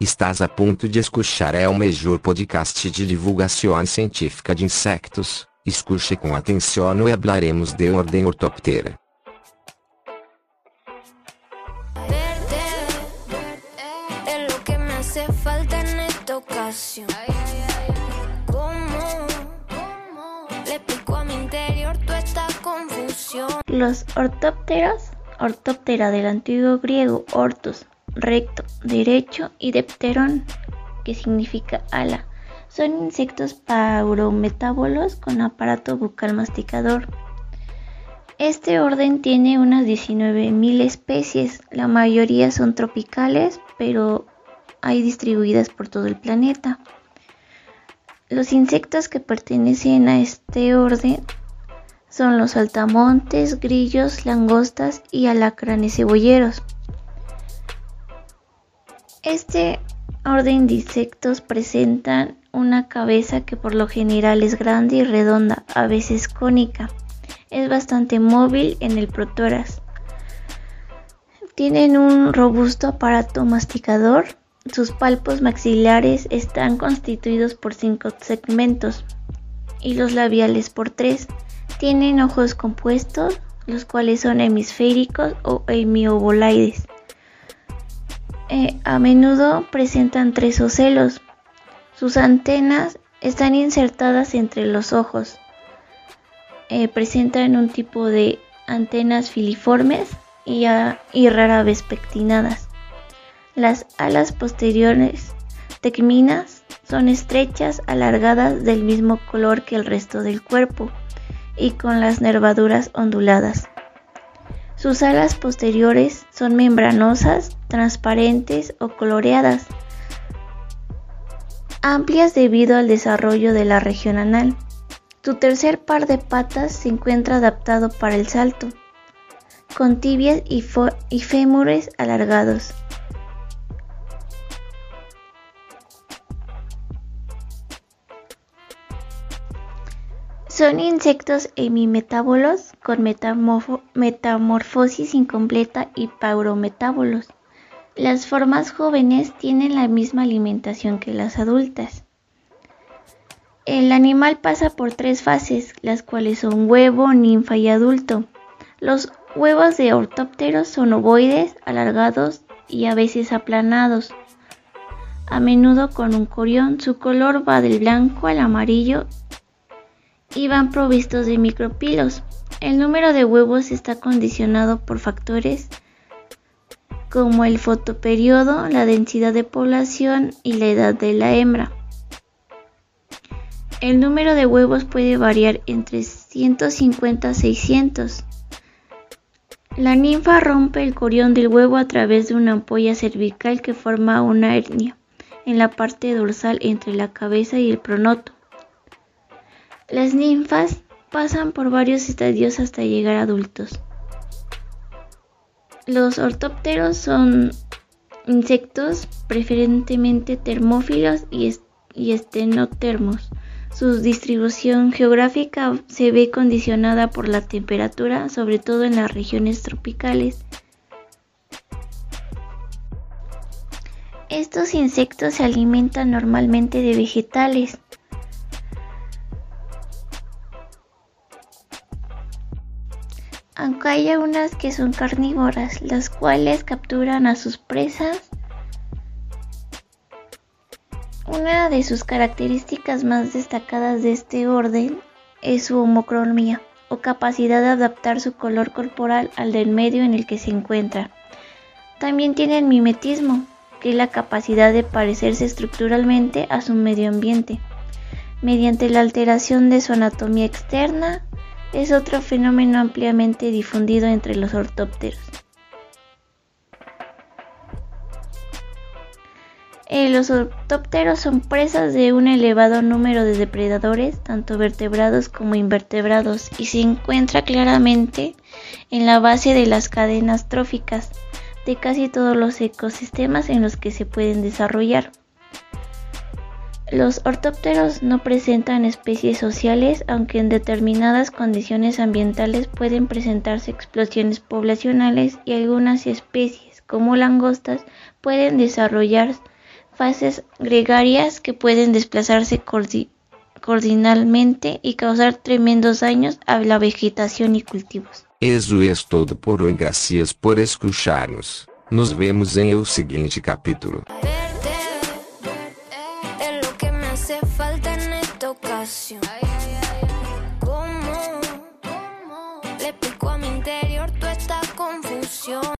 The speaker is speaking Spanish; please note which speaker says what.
Speaker 1: Estás a ponto de escuchar é o melhor podcast de divulgação científica de insectos. Escute com atenção e hablaremos de ordem ortoptera.
Speaker 2: Es lo que me hace falta en esta ocasión. ¿Cómo? Le explico a mi interior toda esta confusión.
Speaker 3: Los ortópteros, ortóptera del antiguo griego ortos, recto, derecho y depterón, que significa ala, son insectos paurometábolos con aparato bucal masticador. Este orden tiene unas 19.000 especies, la mayoría son tropicales, pero hay distribuidas por todo el planeta. Los insectos que pertenecen a este orden son los saltamontes, grillos, langostas y alacranes cebolleros. Este orden de insectos presentan una cabeza que por lo general es grande y redonda, a veces cónica. Es bastante móvil en el protórax. Tienen un robusto aparato masticador. Sus palpos maxilares están constituidos por cinco segmentos y los labiales por tres. Tienen ojos compuestos, los cuales son hemisféricos o hemioboloides. Eh, a menudo presentan tres ocelos. Sus antenas están insertadas entre los ojos. Eh, presentan un tipo de antenas filiformes y, y rara vez pectinadas. Las alas posteriores tecminas son estrechas, alargadas del mismo color que el resto del cuerpo y con las nervaduras onduladas. Sus alas posteriores son membranosas, transparentes o coloreadas, amplias debido al desarrollo de la región anal. Su tercer par de patas se encuentra adaptado para el salto, con tibias y, y fémures alargados. Son insectos hemimetábolos con metamorfo- metamorfosis incompleta y paurometábolos. Las formas jóvenes tienen la misma alimentación que las adultas. El animal pasa por tres fases, las cuales son huevo, ninfa y adulto. Los huevos de ortópteros son ovoides, alargados y a veces aplanados. A menudo con un corión, su color va del blanco al amarillo y van provistos de micropilos. El número de huevos está condicionado por factores como el fotoperiodo, la densidad de población y la edad de la hembra. El número de huevos puede variar entre 150 a 600. La ninfa rompe el corión del huevo a través de una ampolla cervical que forma una hernia en la parte dorsal entre la cabeza y el pronoto. Las ninfas pasan por varios estadios hasta llegar a adultos. Los ortópteros son insectos preferentemente termófilos y, y estenotermos. Su distribución geográfica se ve condicionada por la temperatura, sobre todo en las regiones tropicales. Estos insectos se alimentan normalmente de vegetales. Aunque hay unas que son carnívoras, las cuales capturan a sus presas. Una de sus características más destacadas de este orden es su homocromía o capacidad de adaptar su color corporal al del medio en el que se encuentra. También tienen mimetismo, que es la capacidad de parecerse estructuralmente a su medio ambiente, mediante la alteración de su anatomía externa, es otro fenómeno ampliamente difundido entre los ortópteros. Eh, los ortópteros son presas de un elevado número de depredadores, tanto vertebrados como invertebrados, y se encuentra claramente en la base de las cadenas tróficas de casi todos los ecosistemas en los que se pueden desarrollar. Los ortópteros no presentan especies sociales, aunque en determinadas condiciones ambientales pueden presentarse explosiones poblacionales y algunas especies, como langostas, pueden desarrollar fases gregarias que pueden desplazarse coordinalmente y causar tremendos daños a la vegetación y cultivos.
Speaker 1: Eso es todo por hoy, gracias por escucharnos. Nos vemos en el siguiente capítulo.
Speaker 2: Le explico a mi interior toda esta confusión.